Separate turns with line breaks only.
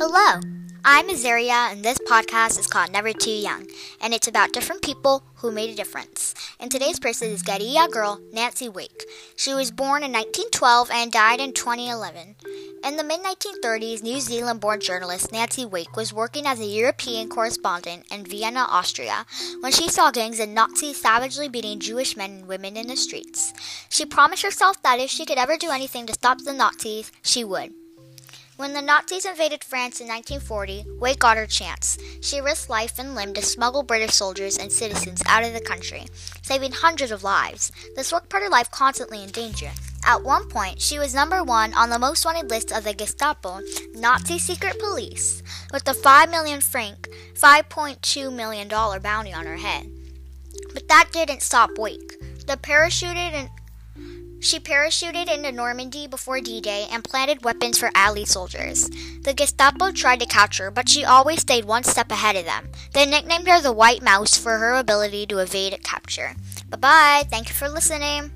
Hello, I'm Azaria, and this podcast is called Never Too Young, and it's about different people who made a difference. And today's person is Gadiya girl Nancy Wake. She was born in 1912 and died in 2011. In the mid 1930s, New Zealand born journalist Nancy Wake was working as a European correspondent in Vienna, Austria, when she saw gangs of Nazis savagely beating Jewish men and women in the streets. She promised herself that if she could ever do anything to stop the Nazis, she would. When the Nazis invaded France in 1940, Wake got her chance. She risked life and limb to smuggle British soldiers and citizens out of the country, saving hundreds of lives. This work put her life constantly in danger. At one point, she was number one on the most wanted list of the Gestapo, Nazi secret police, with a 5 million franc, $5.2 million bounty on her head. But that didn't stop Wake. The parachuted and she parachuted into Normandy before D Day and planted weapons for Allied soldiers. The Gestapo tried to catch her, but she always stayed one step ahead of them. They nicknamed her the White Mouse for her ability to evade capture. Bye bye. Thank you for listening.